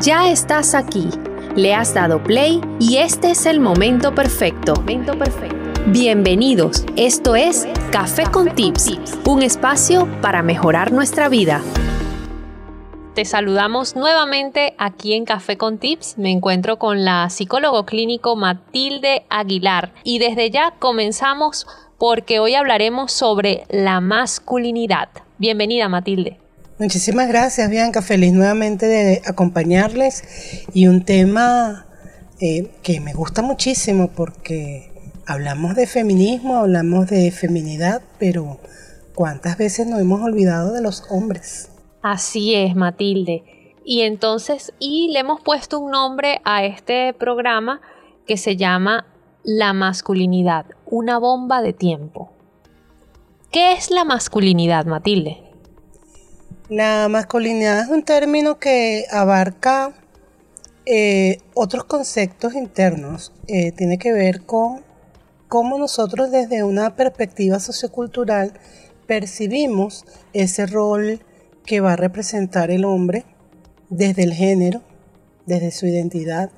Ya estás aquí, le has dado play y este es el momento perfecto. Momento perfecto. Bienvenidos, esto es Café con Tips, un espacio para mejorar nuestra vida. Te saludamos nuevamente aquí en Café con Tips. Me encuentro con la psicólogo clínico Matilde Aguilar y desde ya comenzamos porque hoy hablaremos sobre la masculinidad. Bienvenida Matilde. Muchísimas gracias, Bianca. Feliz nuevamente de acompañarles y un tema eh, que me gusta muchísimo porque hablamos de feminismo, hablamos de feminidad, pero ¿cuántas veces nos hemos olvidado de los hombres? Así es, Matilde. Y entonces, y le hemos puesto un nombre a este programa que se llama La masculinidad, una bomba de tiempo. ¿Qué es la masculinidad, Matilde? La masculinidad es un término que abarca eh, otros conceptos internos. Eh, tiene que ver con cómo nosotros desde una perspectiva sociocultural percibimos ese rol que va a representar el hombre desde el género, desde su identidad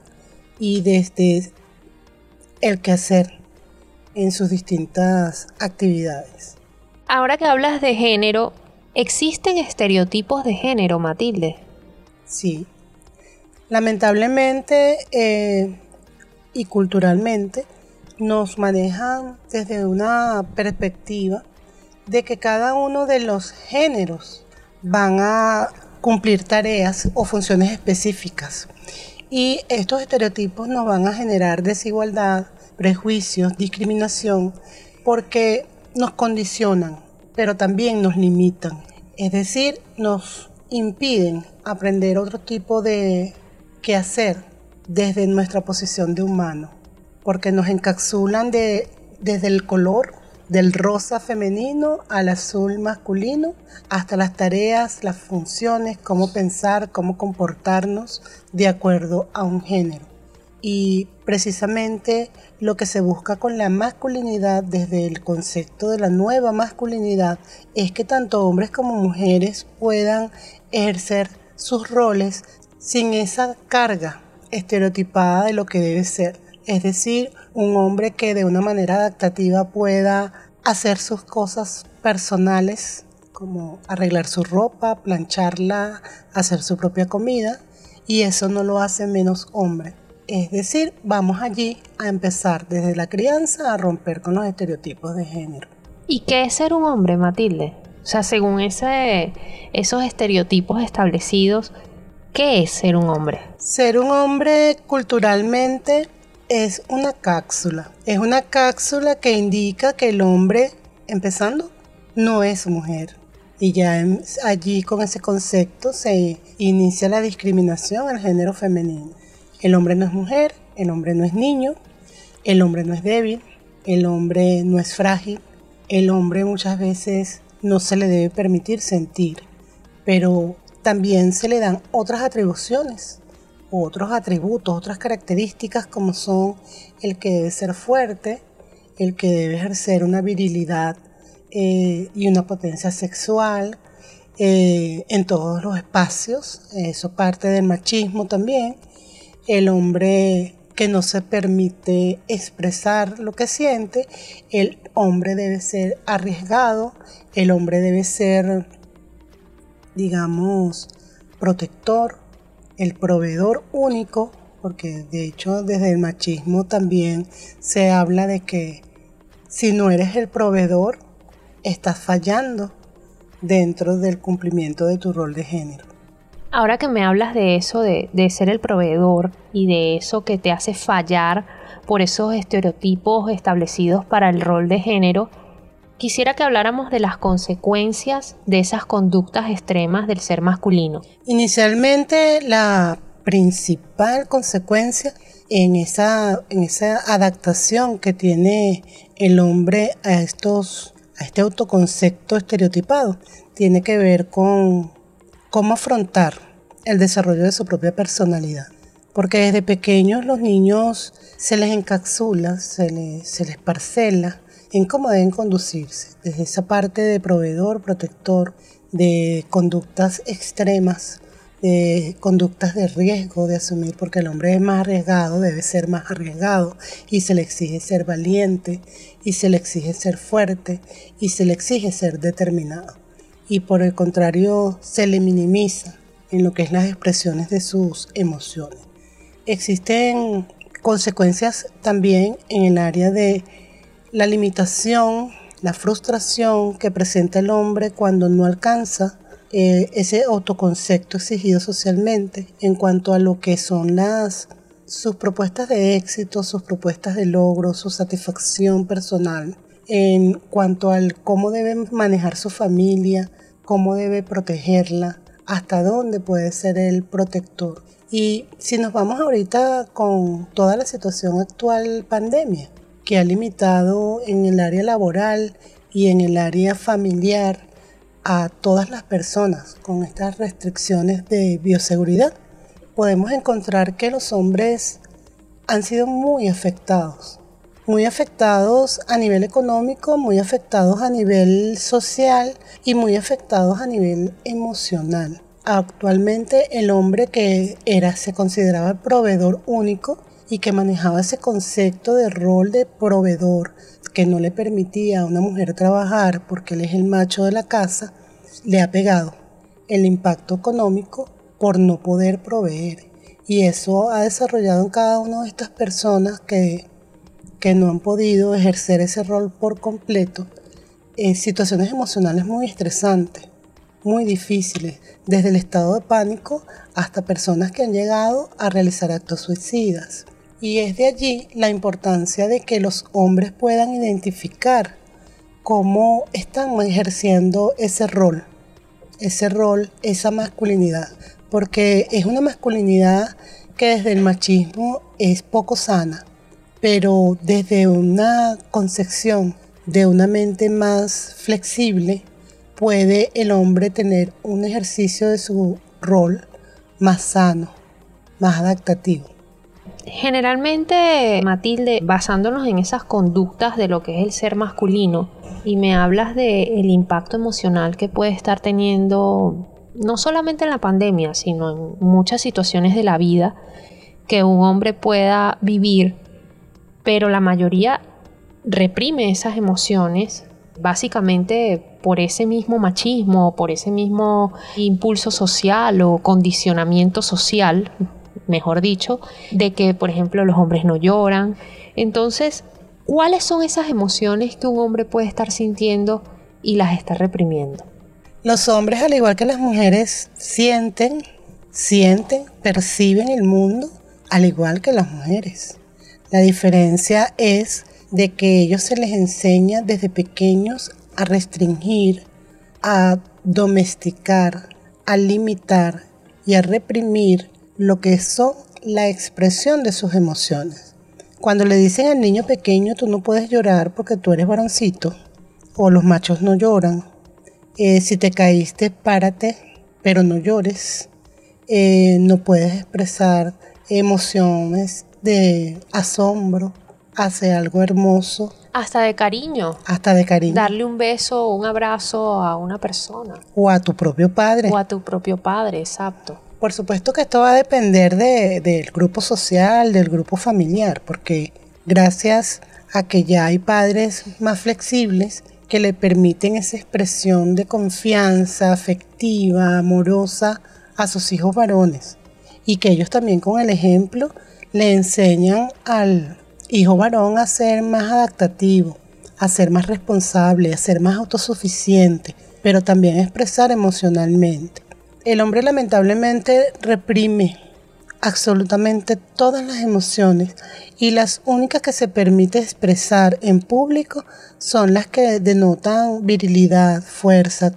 y desde el quehacer en sus distintas actividades. Ahora que hablas de género, ¿Existen estereotipos de género, Matilde? Sí. Lamentablemente eh, y culturalmente nos manejan desde una perspectiva de que cada uno de los géneros van a cumplir tareas o funciones específicas. Y estos estereotipos nos van a generar desigualdad, prejuicios, discriminación, porque nos condicionan pero también nos limitan. Es decir, nos impiden aprender otro tipo de qué hacer desde nuestra posición de humano, porque nos encapsulan de, desde el color del rosa femenino al azul masculino, hasta las tareas, las funciones, cómo pensar, cómo comportarnos de acuerdo a un género. Y precisamente lo que se busca con la masculinidad desde el concepto de la nueva masculinidad es que tanto hombres como mujeres puedan ejercer sus roles sin esa carga estereotipada de lo que debe ser. Es decir, un hombre que de una manera adaptativa pueda hacer sus cosas personales como arreglar su ropa, plancharla, hacer su propia comida y eso no lo hace menos hombre. Es decir, vamos allí a empezar desde la crianza a romper con los estereotipos de género. ¿Y qué es ser un hombre, Matilde? O sea, según ese, esos estereotipos establecidos, ¿qué es ser un hombre? Ser un hombre culturalmente es una cápsula. Es una cápsula que indica que el hombre, empezando, no es mujer. Y ya allí con ese concepto se inicia la discriminación al género femenino. El hombre no es mujer, el hombre no es niño, el hombre no es débil, el hombre no es frágil, el hombre muchas veces no se le debe permitir sentir, pero también se le dan otras atribuciones, otros atributos, otras características como son el que debe ser fuerte, el que debe ejercer una virilidad eh, y una potencia sexual eh, en todos los espacios, eso parte del machismo también, el hombre que no se permite expresar lo que siente, el hombre debe ser arriesgado, el hombre debe ser, digamos, protector, el proveedor único, porque de hecho desde el machismo también se habla de que si no eres el proveedor, estás fallando dentro del cumplimiento de tu rol de género. Ahora que me hablas de eso, de, ser el proveedor y de eso que te hace fallar por esos estereotipos establecidos para el rol de género, quisiera que habláramos de las consecuencias de esas conductas extremas del ser masculino. Inicialmente, la principal consecuencia en esa, en esa adaptación que tiene el hombre a, estos, a este autoconcepto estereotipado tiene que ver con cómo afrontar el desarrollo de su propia personalidad. Porque desde pequeños los niños se les encapsula, se les, parcela en cómo deben conducirse, desde esa parte de proveedor, protector, de conductas extremas, de conductas de riesgo de asumir, porque el hombre es más arriesgado, debe ser más arriesgado y se le exige ser valiente y se le exige ser fuerte y se le exige ser determinado. Y por el contrario, se le minimiza en lo que es las expresiones de sus emociones. Existen consecuencias también en el área de la limitación, la frustración que presenta el hombre cuando no alcanza eh, ese autoconcepto exigido socialmente en cuanto a lo que son las sus propuestas de éxito, sus propuestas de logro, su satisfacción personal, en cuanto al cómo debe manejar su familia, cómo debe protegerla, hasta dónde puede ser el protector. Y si nos vamos ahorita con toda la situación actual pandemia, que ha limitado en el área laboral y en el área familiar a todas las personas con estas restricciones de bioseguridad, podemos encontrar que los hombres han sido muy afectados, muy afectados a nivel económico, muy afectados a nivel social y muy afectados a nivel emocional. Actualmente el hombre que era se consideraba el proveedor único y que manejaba ese concepto de rol de proveedor que no le permitía a una mujer trabajar porque él es el macho de la casa, le ha pegado el impacto económico por no poder proveer. Y eso ha desarrollado en cada una de estas personas que, que no han podido ejercer ese rol por completo en situaciones emocionales muy estresantes, muy difíciles, desde el estado de pánico hasta personas que han llegado a realizar actos suicidas. Y es de allí la importancia de que los hombres puedan identificar cómo están ejerciendo ese rol, ese rol, esa masculinidad, porque es una masculinidad que desde el machismo es poco sana, pero desde una concepción de una mente más flexible, puede el hombre tener un ejercicio de su rol más sano, más adaptativo. Generalmente, Matilde, basándonos en esas conductas de lo que es el ser masculino, y me hablas del el impacto emocional que puede estar teniendo, no solamente en la pandemia, sino en muchas situaciones de la vida que un hombre pueda vivir, pero la mayoría reprime esas emociones básicamente por ese mismo machismo, por ese mismo impulso social o condicionamiento social, mejor dicho, de que, por ejemplo, los hombres no lloran. Entonces, ¿cuáles son esas emociones que un hombre puede estar sintiendo y las está reprimiendo? Los hombres, al igual que las mujeres, sienten, sienten, perciben el mundo, al igual que las mujeres. La diferencia es de que ellos se les enseña desde pequeños a restringir, a domesticar, a limitar y a reprimir lo que son la expresión de sus emociones. Cuando le dicen al niño pequeño, tú no puedes llorar porque tú eres varoncito, o los machos no lloran, eh, si te caíste, párate, pero no llores, eh, no puedes expresar emociones de asombro hace algo hermoso. Hasta de cariño. Hasta de cariño. Darle un beso o un abrazo a una persona. O a tu propio padre. O a tu propio padre, exacto. Por supuesto que esto va a depender del grupo social, del grupo familiar, porque gracias a que ya hay padres más flexibles que le permiten esa expresión de confianza afectiva, amorosa a sus hijos varones y que ellos también con el ejemplo le enseñan al hijo varón a ser más adaptativo, a ser más responsable, a ser más autosuficiente, pero también a expresar emocionalmente. El hombre lamentablemente reprime absolutamente todas las emociones y las únicas que se permite expresar en público son las que denotan virilidad, fuerza,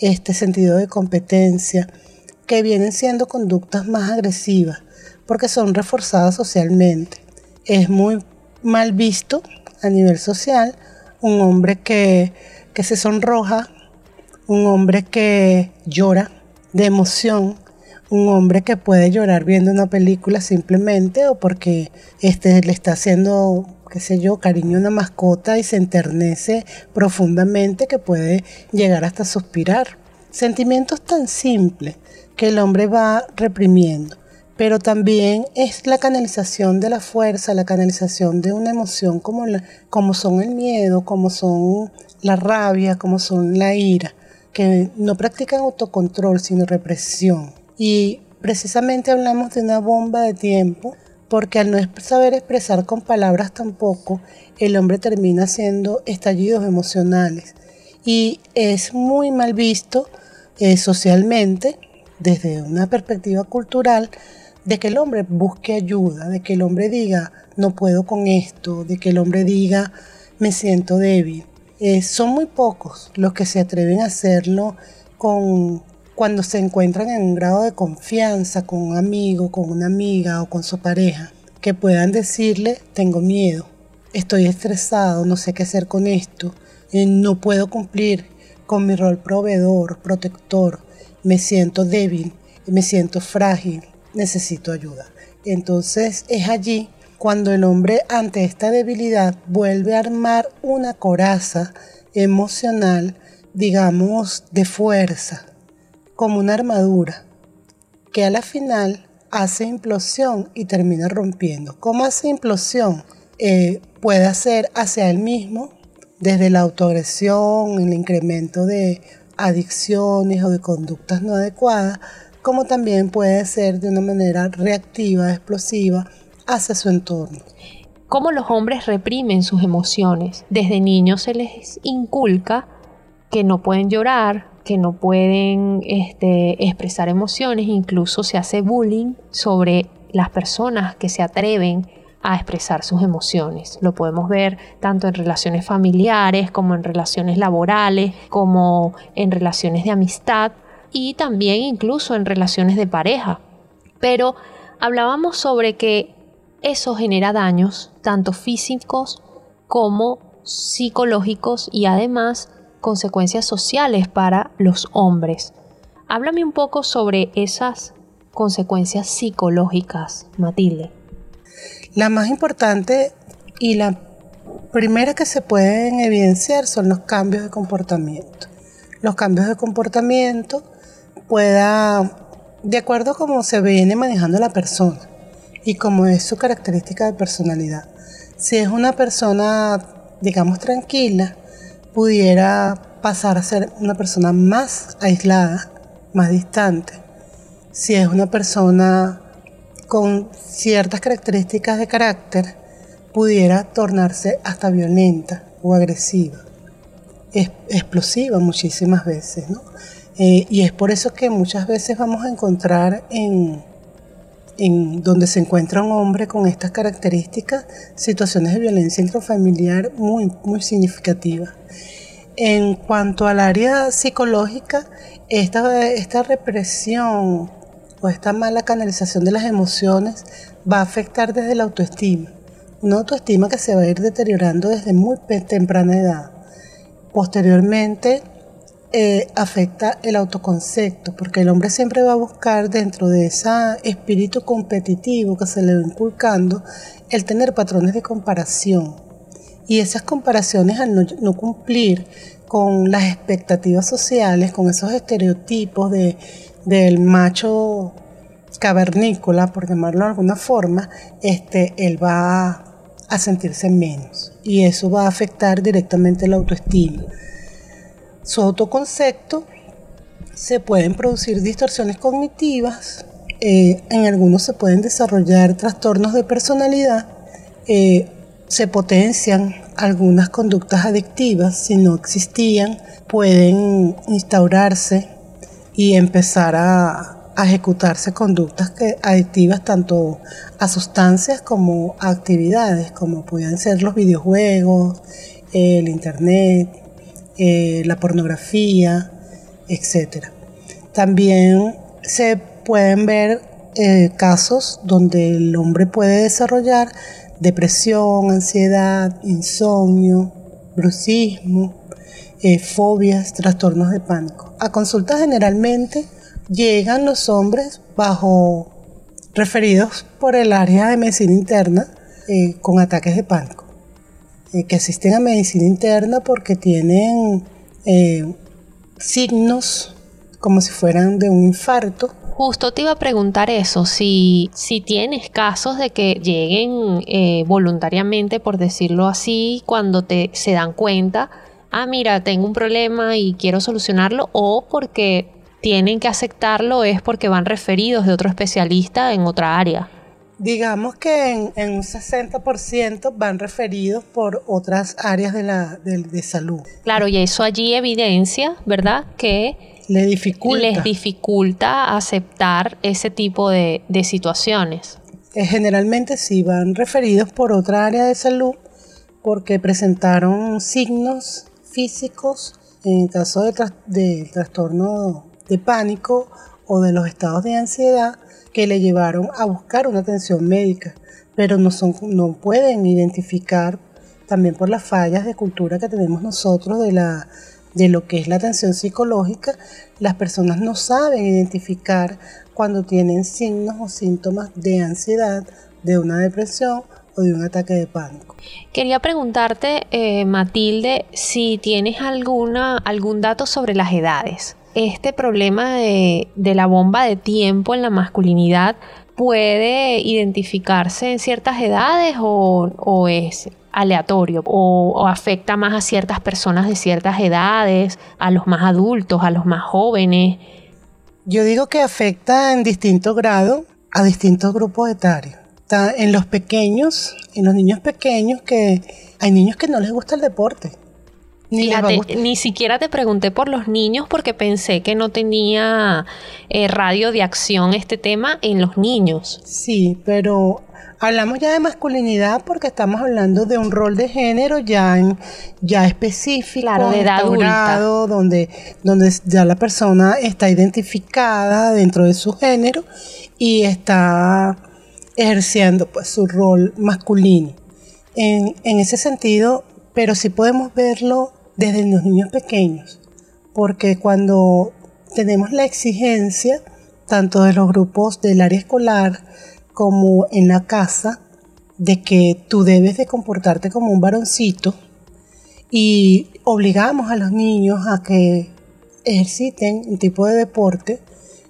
este sentido de competencia, que vienen siendo conductas más agresivas porque son reforzadas socialmente. Es muy mal visto a nivel social un hombre que, que se sonroja, un hombre que llora, de emoción un hombre que puede llorar viendo una película simplemente o porque este le está haciendo qué sé yo, cariño a una mascota y se enternece profundamente que puede llegar hasta suspirar. Sentimientos tan simples, que el hombre va reprimiendo, pero también es la canalización de la fuerza, la canalización de una emoción como, como son el miedo, como son la rabia, como son la ira, que no practican autocontrol, sino represión. Y precisamente hablamos de una bomba de tiempo, porque al no saber expresar con palabras tampoco, el hombre termina haciendo estallidos emocionales. Y es muy mal visto eh, socialmente, desde una perspectiva cultural, de que el hombre busque ayuda, de que el hombre diga, no puedo con esto, de que el hombre diga, me siento débil. Eh, son muy pocos los que se atreven a hacerlo con, cuando se encuentran en un grado de confianza con un amigo, con una amiga o con su pareja, que puedan decirle, tengo miedo, estoy estresado, no sé qué hacer con esto, eh, no puedo cumplir con mi rol proveedor, protector, me siento débil, me siento frágil, necesito ayuda. Entonces es allí cuando el hombre ante esta debilidad vuelve a armar una coraza emocional, digamos, de fuerza, como una armadura, que a la final hace implosión y termina rompiendo. ¿Cómo hace implosión? Eh, puede hacer hacia él mismo, desde la autoagresión, el incremento de adicciones o de conductas no adecuadas, como también puede ser de una manera reactiva, explosiva hacia su entorno. ¿Cómo los hombres reprimen sus emociones? Desde niños se les inculca que no pueden llorar, que no pueden este, expresar emociones, incluso se hace bullying sobre las personas que se atreven a expresar sus emociones. Lo podemos ver tanto en relaciones familiares como en relaciones laborales, como en relaciones de amistad y también incluso en relaciones de pareja. Pero hablábamos sobre que eso genera daños, tanto físicos como psicológicos y además consecuencias sociales para los hombres. Háblame un poco sobre esas consecuencias psicológicas, Matilde. La más importante y la primera que se pueden evidenciar son los cambios de comportamiento. Los cambios de comportamiento pueda, de acuerdo a cómo se viene manejando la persona y cómo es su característica de personalidad. Si es una persona, digamos, tranquila, pudiera pasar a ser una persona más aislada, más distante. Si es una persona con ciertas características de carácter, pudiera tornarse hasta violenta o agresiva, explosiva muchísimas veces, ¿no? Eh, y es por eso que muchas veces vamos a encontrar en, en donde se encuentra un hombre con estas características situaciones de violencia intrafamiliar muy, muy significativas. En cuanto al área psicológica, esta, esta represión o esta mala canalización de las emociones va a afectar desde la autoestima. Una autoestima que se va a ir deteriorando desde muy temprana edad. Posteriormente, eh, afecta el autoconcepto, porque el hombre siempre va a buscar dentro de ese espíritu competitivo que se le va inculcando el tener patrones de comparación. Y esas comparaciones al no, cumplir con las expectativas sociales, con esos estereotipos de, del macho cavernícola, por llamarlo de alguna forma, este, él va a sentirse menos. Y eso va a afectar directamente la autoestima su autoconcepto, se pueden producir distorsiones cognitivas, eh, en algunos se pueden desarrollar trastornos de personalidad, eh, se potencian algunas conductas adictivas, si no existían, pueden instaurarse y empezar a, ejecutarse conductas adictivas tanto a sustancias como a actividades, como pueden ser los videojuegos, el internet, eh, la pornografía, etc. También se pueden ver eh, casos donde el hombre puede desarrollar depresión, ansiedad, insomnio, brucismo, eh, fobias, trastornos de pánico. A consulta generalmente llegan los hombres bajo referidos por el área de medicina interna con ataques de pánico. Eh, que asisten a medicina interna porque tienen eh, signos como si fueran de un infarto Justo te iba a preguntar eso, si, si tienes casos de que lleguen eh, voluntariamente, por decirlo así, cuando te, se dan cuenta, ah, mira, tengo un problema y quiero solucionarlo, o porque tienen que aceptarlo es porque van referidos de otro especialista en otra área. Digamos que en, un 60% van referidos por otras áreas de, la, de, salud. Claro, y eso allí evidencia, ¿verdad? Que les dificulta. les dificulta aceptar ese tipo de, de situaciones. Eh, generalmente sí van referidos por otra área de salud porque presentaron signos físicos en caso de, de trastorno de pánico o de los estados de ansiedad que le llevaron a buscar una atención médica, pero no, son, no pueden identificar también por las fallas de cultura que tenemos nosotros de, la, de lo que es la atención psicológica, las personas no saben identificar cuando tienen signos o síntomas de ansiedad, de una depresión o de un ataque de pánico. Quería preguntarte, eh, Matilde, si tienes alguna, algún dato sobre las edades este problema de, la bomba de tiempo en la masculinidad puede identificarse en ciertas edades o, es aleatorio o, afecta más a ciertas personas de ciertas edades, a los más adultos, a los más jóvenes? Yo digo que afecta en distinto grado a distintos grupos etarios. En los pequeños, en los niños pequeños que hay niños que no les gusta el deporte ni, ni siquiera te pregunté por los niños porque pensé que no tenía eh, radio de acción este tema en los niños. Sí, pero hablamos ya de masculinidad porque estamos hablando de un rol de género ya en, ya específico, claro, de edad adulta. donde donde ya la persona está identificada dentro de su género y está ejerciendo pues su rol masculino. En, en ese sentido, pero sí podemos verlo desde los niños pequeños, porque cuando tenemos la exigencia, tanto de los grupos del área escolar como en la casa, de que tú debes de comportarte como un varoncito y obligamos a los niños a que ejerciten un tipo de deporte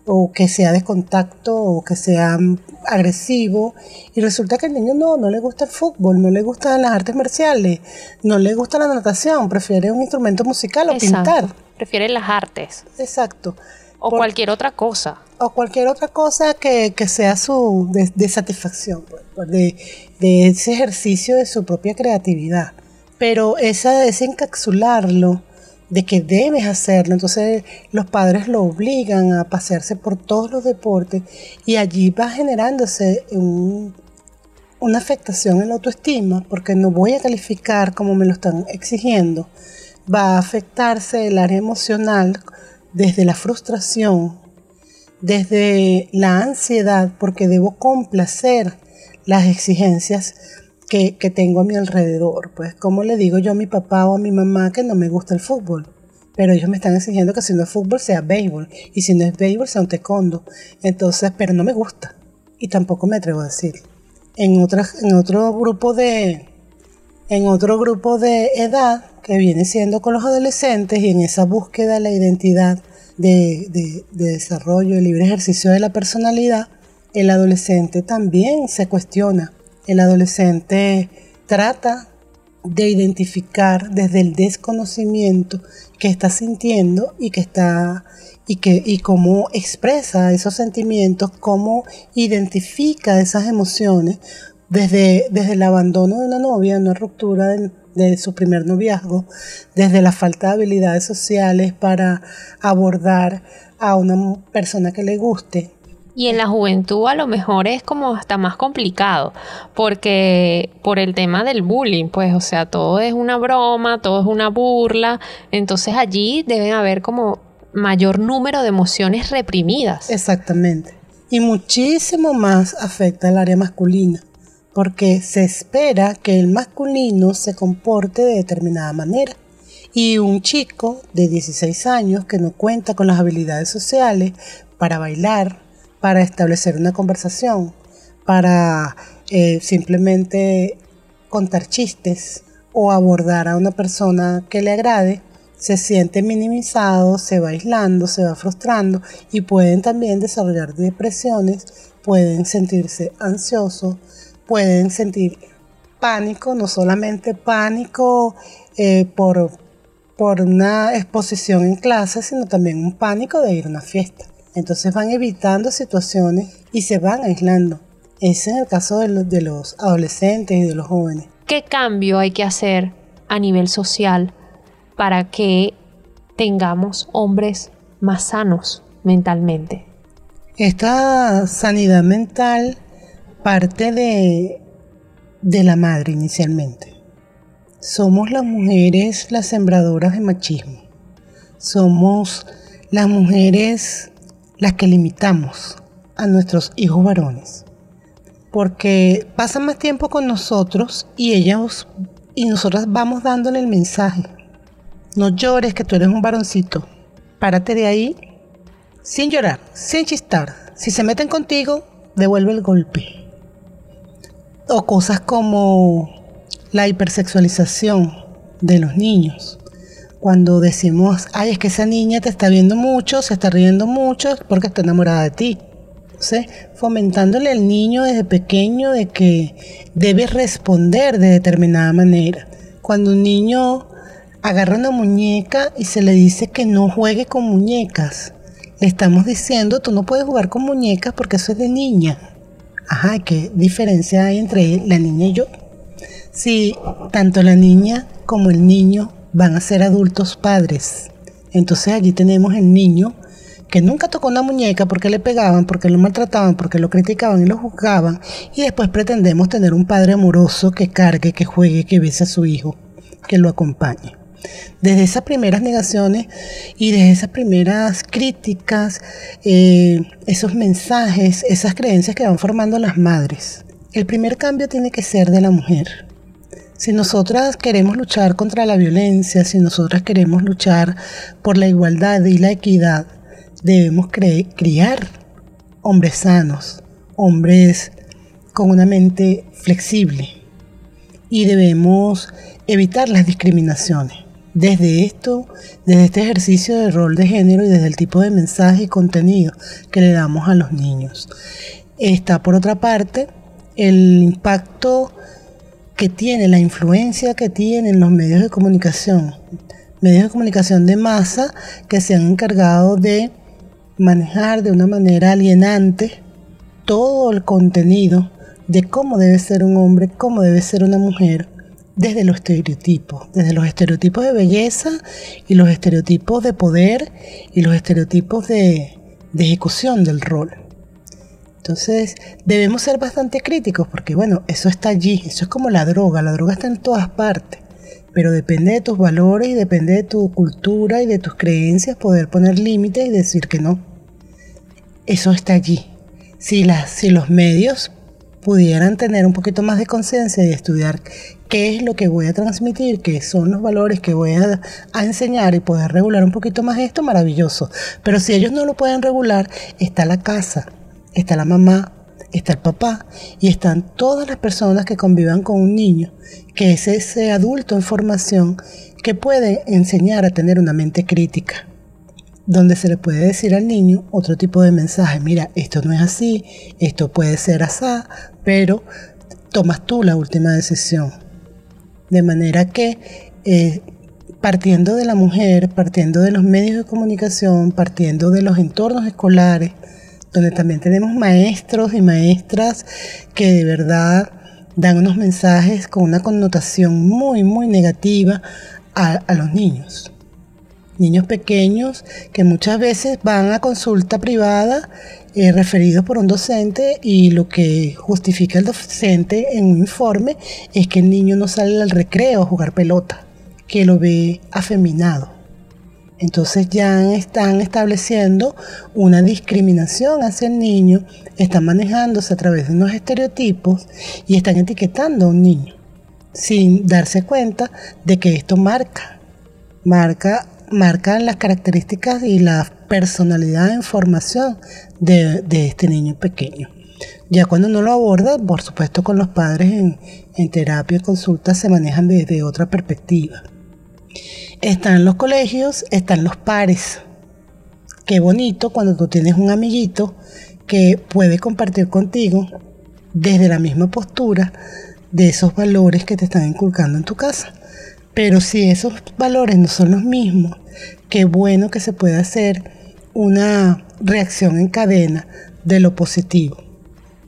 o que sea de contacto o que sea agresivo y resulta que al niño no, no le gusta el fútbol, no le gustan las artes marciales, no le gusta la natación, prefiere un instrumento musical o pintar. Prefiere las artes. Exacto. O cualquier otra cosa. O cualquier otra cosa que, sea su de, satisfacción, pues, de, de, ese ejercicio de su propia creatividad. Pero esa, ese encapsularlo de que debes hacerlo. Entonces los padres lo obligan a pasearse por todos los deportes y allí va generándose una afectación en la autoestima porque no voy a calificar como me lo están exigiendo. Va a afectarse el área emocional desde la frustración, desde la ansiedad porque debo complacer las exigencias que, tengo a mi alrededor. Pues, ¿cómo le digo yo a mi papá o a mi mamá que no me gusta el fútbol? Pero ellos me están exigiendo que si no es fútbol sea béisbol. Y si no es béisbol sea un taekwondo. Entonces, pero no me gusta. Y tampoco me atrevo a decir. En, en otro grupo de. En otro grupo de edad que viene siendo con los adolescentes y en esa búsqueda de la identidad de, de, de desarrollo, el libre ejercicio de la personalidad, el adolescente también se cuestiona el adolescente trata de identificar desde el desconocimiento que está sintiendo y que está y que y cómo expresa esos sentimientos, cómo identifica esas emociones desde, desde el abandono de una novia, una ruptura de, de su primer noviazgo, desde la falta de habilidades sociales para abordar a una persona que le guste, y en la juventud a lo mejor es como hasta más complicado, porque por el tema del bullying, pues, o sea, todo es una broma, todo es una burla, entonces allí deben haber como mayor número de emociones reprimidas. Exactamente. Y muchísimo más afecta al área masculina, porque se espera que el masculino se comporte de determinada manera. Y un chico de 16 años que no cuenta con las habilidades sociales para bailar, para establecer una conversación, para eh, simplemente contar chistes o abordar a una persona que le agrade, se siente minimizado, se va aislando, se va frustrando y pueden también desarrollar depresiones, pueden sentirse ansiosos, pueden sentir pánico, no solamente pánico eh, por, por una exposición en clase, sino también un pánico de ir a una fiesta. Entonces van evitando situaciones y se van aislando. Ese es el caso de de los adolescentes y de los jóvenes. ¿Qué cambio hay que hacer a nivel social para que tengamos hombres más sanos mentalmente. Esta sanidad mental parte de, de la madre inicialmente. Somos las mujeres las sembradoras de machismo. Somos las mujeres las que limitamos a nuestros hijos varones. Porque pasan más tiempo con nosotros y ellos y nosotras vamos dándole el mensaje no llores que tú eres un varoncito. Párate de ahí sin llorar, sin chistar. Si se meten contigo, devuelve el golpe. O cosas como la hipersexualización de los niños. Cuando decimos, ay, es que esa niña te está viendo mucho, se está riendo mucho, porque está enamorada de ti. Entonces, fomentándole al niño desde pequeño de que debe responder de determinada manera. Cuando un niño agarra una muñeca y se le dice que no juegue con muñecas. Le estamos diciendo, tú no puedes jugar con muñecas porque eso es de niña. Ajá, ¿qué diferencia hay entre la niña y yo? Si tanto la niña como el niño van a ser adultos padres, entonces allí tenemos el niño que nunca tocó una muñeca porque le pegaban, porque lo maltrataban, porque lo criticaban y lo juzgaban, y después pretendemos tener un padre amoroso que cargue, que juegue, que bese a su hijo, que lo acompañe. Desde esas primeras negaciones y desde esas primeras críticas, eh, esos mensajes, esas creencias que van formando las madres, el primer cambio tiene que ser de la mujer. Si nosotras queremos luchar contra la violencia, si nosotras queremos luchar por la igualdad y la equidad, debemos criar hombres sanos, hombres con una mente flexible y debemos evitar las discriminaciones desde esto, desde este ejercicio de rol de género y desde el tipo de mensaje y contenido que le damos a los niños. Está por otra parte el impacto que tiene, la influencia que tienen los medios de comunicación, medios de comunicación de masa que se han encargado de manejar de una manera alienante todo el contenido de cómo debe ser un hombre, cómo debe ser una mujer, desde los estereotipos, desde los estereotipos de belleza y los estereotipos de poder y los estereotipos de, ejecución del rol. Entonces debemos ser bastante críticos porque bueno, eso está allí, eso es como la droga, la droga está en todas partes, pero depende de tus valores y depende de tu cultura y de tus creencias poder poner límites y decir que no. Eso está allí. Si, si los medios pudieran tener un poquito más de conciencia y estudiar qué es lo que voy a transmitir, qué son los valores que voy a, enseñar y poder regular un poquito más esto, maravilloso. Pero si ellos no lo pueden regular, está la casa, está la mamá, está el papá y están todas las personas que convivan con un niño, que es ese adulto en formación que puede enseñar a tener una mente crítica donde se le puede decir al niño otro tipo de mensaje, mira, esto no es así, esto puede ser así, pero tomas tú la última decisión. De manera que eh, partiendo de la mujer, partiendo de los medios de comunicación, partiendo de los entornos escolares, donde también tenemos maestros y maestras que de verdad dan unos mensajes con una connotación muy, muy negativa a los niños niños pequeños que muchas veces van a consulta privada eh, referidos por un docente y lo que justifica el docente en un informe es que el niño no sale al recreo a jugar pelota, que lo ve afeminado. Entonces ya están estableciendo una discriminación hacia el niño, están manejándose a través de unos estereotipos y están etiquetando a un niño sin darse cuenta de que esto marca, marca las características y la personalidad en formación de, este niño pequeño. Ya cuando uno lo aborda, por supuesto con los padres en, terapia y consulta se manejan desde otra perspectiva. Están los colegios, están los pares. Qué bonito cuando tú tienes un amiguito que puede compartir contigo desde la misma postura de esos valores que te están inculcando en tu casa. Pero si esos valores no son los mismos, qué bueno que se pueda hacer una reacción en cadena de lo positivo.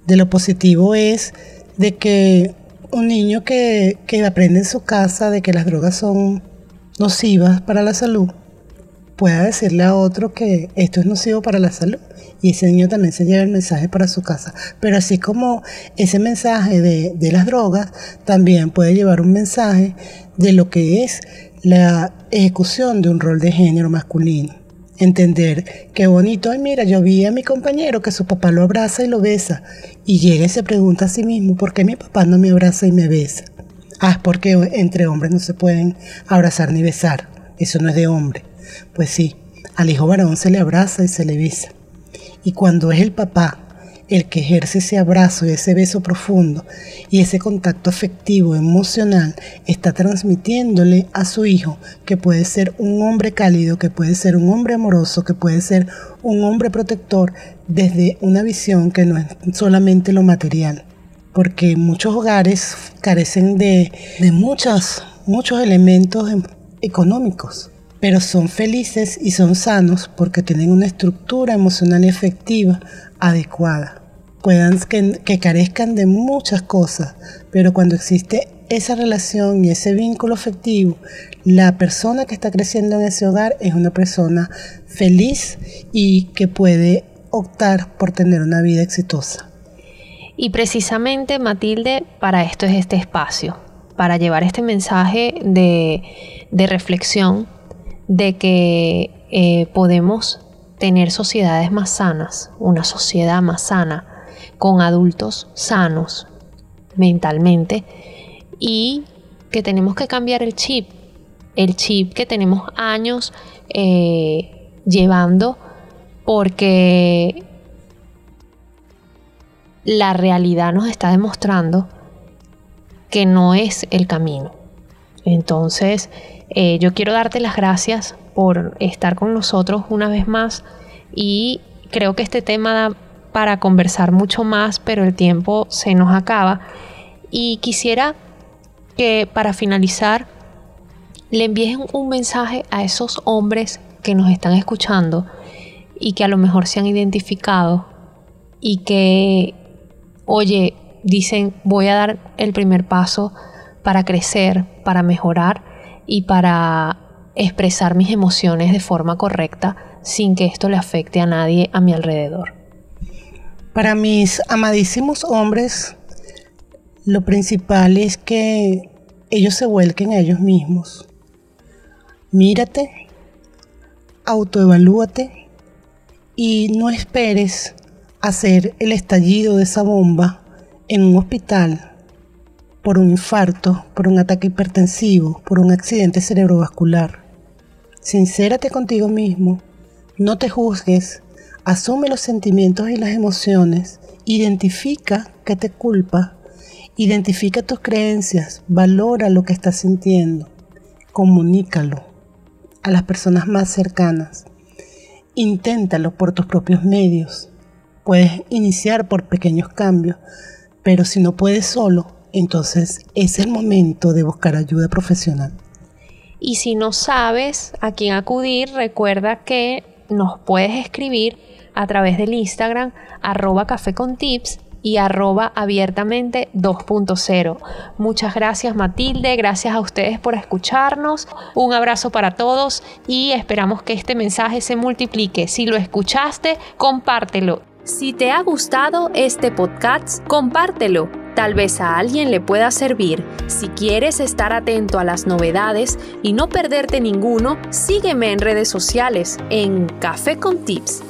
De lo positivo es de que un niño que, que aprende en su casa de que las drogas son nocivas para la salud, pueda decirle a otro que esto es nocivo para la salud y ese niño también se lleva el mensaje para su casa. Pero así como ese mensaje de, de las drogas, también puede llevar un mensaje de lo que es la ejecución de un rol de género masculino. Entender qué bonito, ay mira, yo vi a mi compañero que su papá lo abraza y lo besa y llega y se pregunta a sí mismo, ¿por qué mi papá no me abraza y me besa? Ah, porque entre hombres no se pueden abrazar ni besar, eso no es de hombre. Pues sí, al hijo varón se le abraza y se le besa. Y cuando es el papá el que ejerce ese abrazo y ese beso profundo y ese contacto afectivo, emocional, está transmitiéndole a su hijo que puede ser un hombre cálido, que puede ser un hombre amoroso, que puede ser un hombre protector desde una visión que no es solamente lo material. Porque muchos hogares carecen de, de muchos, muchos elementos em, económicos pero son felices y son sanos porque tienen una estructura emocional efectiva adecuada. Puedan que, que carezcan de muchas cosas, pero cuando existe esa relación y ese vínculo afectivo, la persona que está creciendo en ese hogar es una persona feliz y que puede optar por tener una vida exitosa. Y precisamente, Matilde, para esto es este espacio, para llevar este mensaje de, de reflexión de que eh, podemos tener sociedades más sanas, una sociedad más sana, con adultos sanos mentalmente y que tenemos que cambiar el chip, el chip que tenemos años eh, llevando porque la realidad nos está demostrando que no es el camino. Entonces, eh, yo quiero darte las gracias por estar con nosotros una vez más y creo que este tema da para conversar mucho más, pero el tiempo se nos acaba. Y quisiera que para finalizar le envíes un mensaje a esos hombres que nos están escuchando y que a lo mejor se han identificado y que, oye, dicen voy a dar el primer paso para crecer, para mejorar y para expresar mis emociones de forma correcta sin que esto le afecte a nadie a mi alrededor. Para mis amadísimos hombres, lo principal es que ellos se vuelquen a ellos mismos. Mírate, autoevalúate y no esperes hacer el estallido de esa bomba en un hospital por un infarto, por un ataque hipertensivo, por un accidente cerebrovascular. Sincérate contigo mismo, no te juzgues, asume los sentimientos y las emociones, identifica qué te culpa, identifica tus creencias, valora lo que estás sintiendo, comunícalo a las personas más cercanas. Inténtalo por tus propios medios. Puedes iniciar por pequeños cambios, pero si no puedes solo, entonces es el momento de buscar ayuda profesional. Y si no sabes a quién acudir, recuerda que nos puedes escribir a través del Instagram arroba y arroba abiertamente 2.0. Muchas gracias Matilde, gracias a ustedes por escucharnos, un abrazo para todos y esperamos que este mensaje se multiplique. Si lo escuchaste, compártelo. Si te ha gustado este podcast, compártelo Tal vez a alguien le pueda servir. Si quieres estar atento a las novedades y no perderte ninguno, sígueme en redes sociales en Café con Tips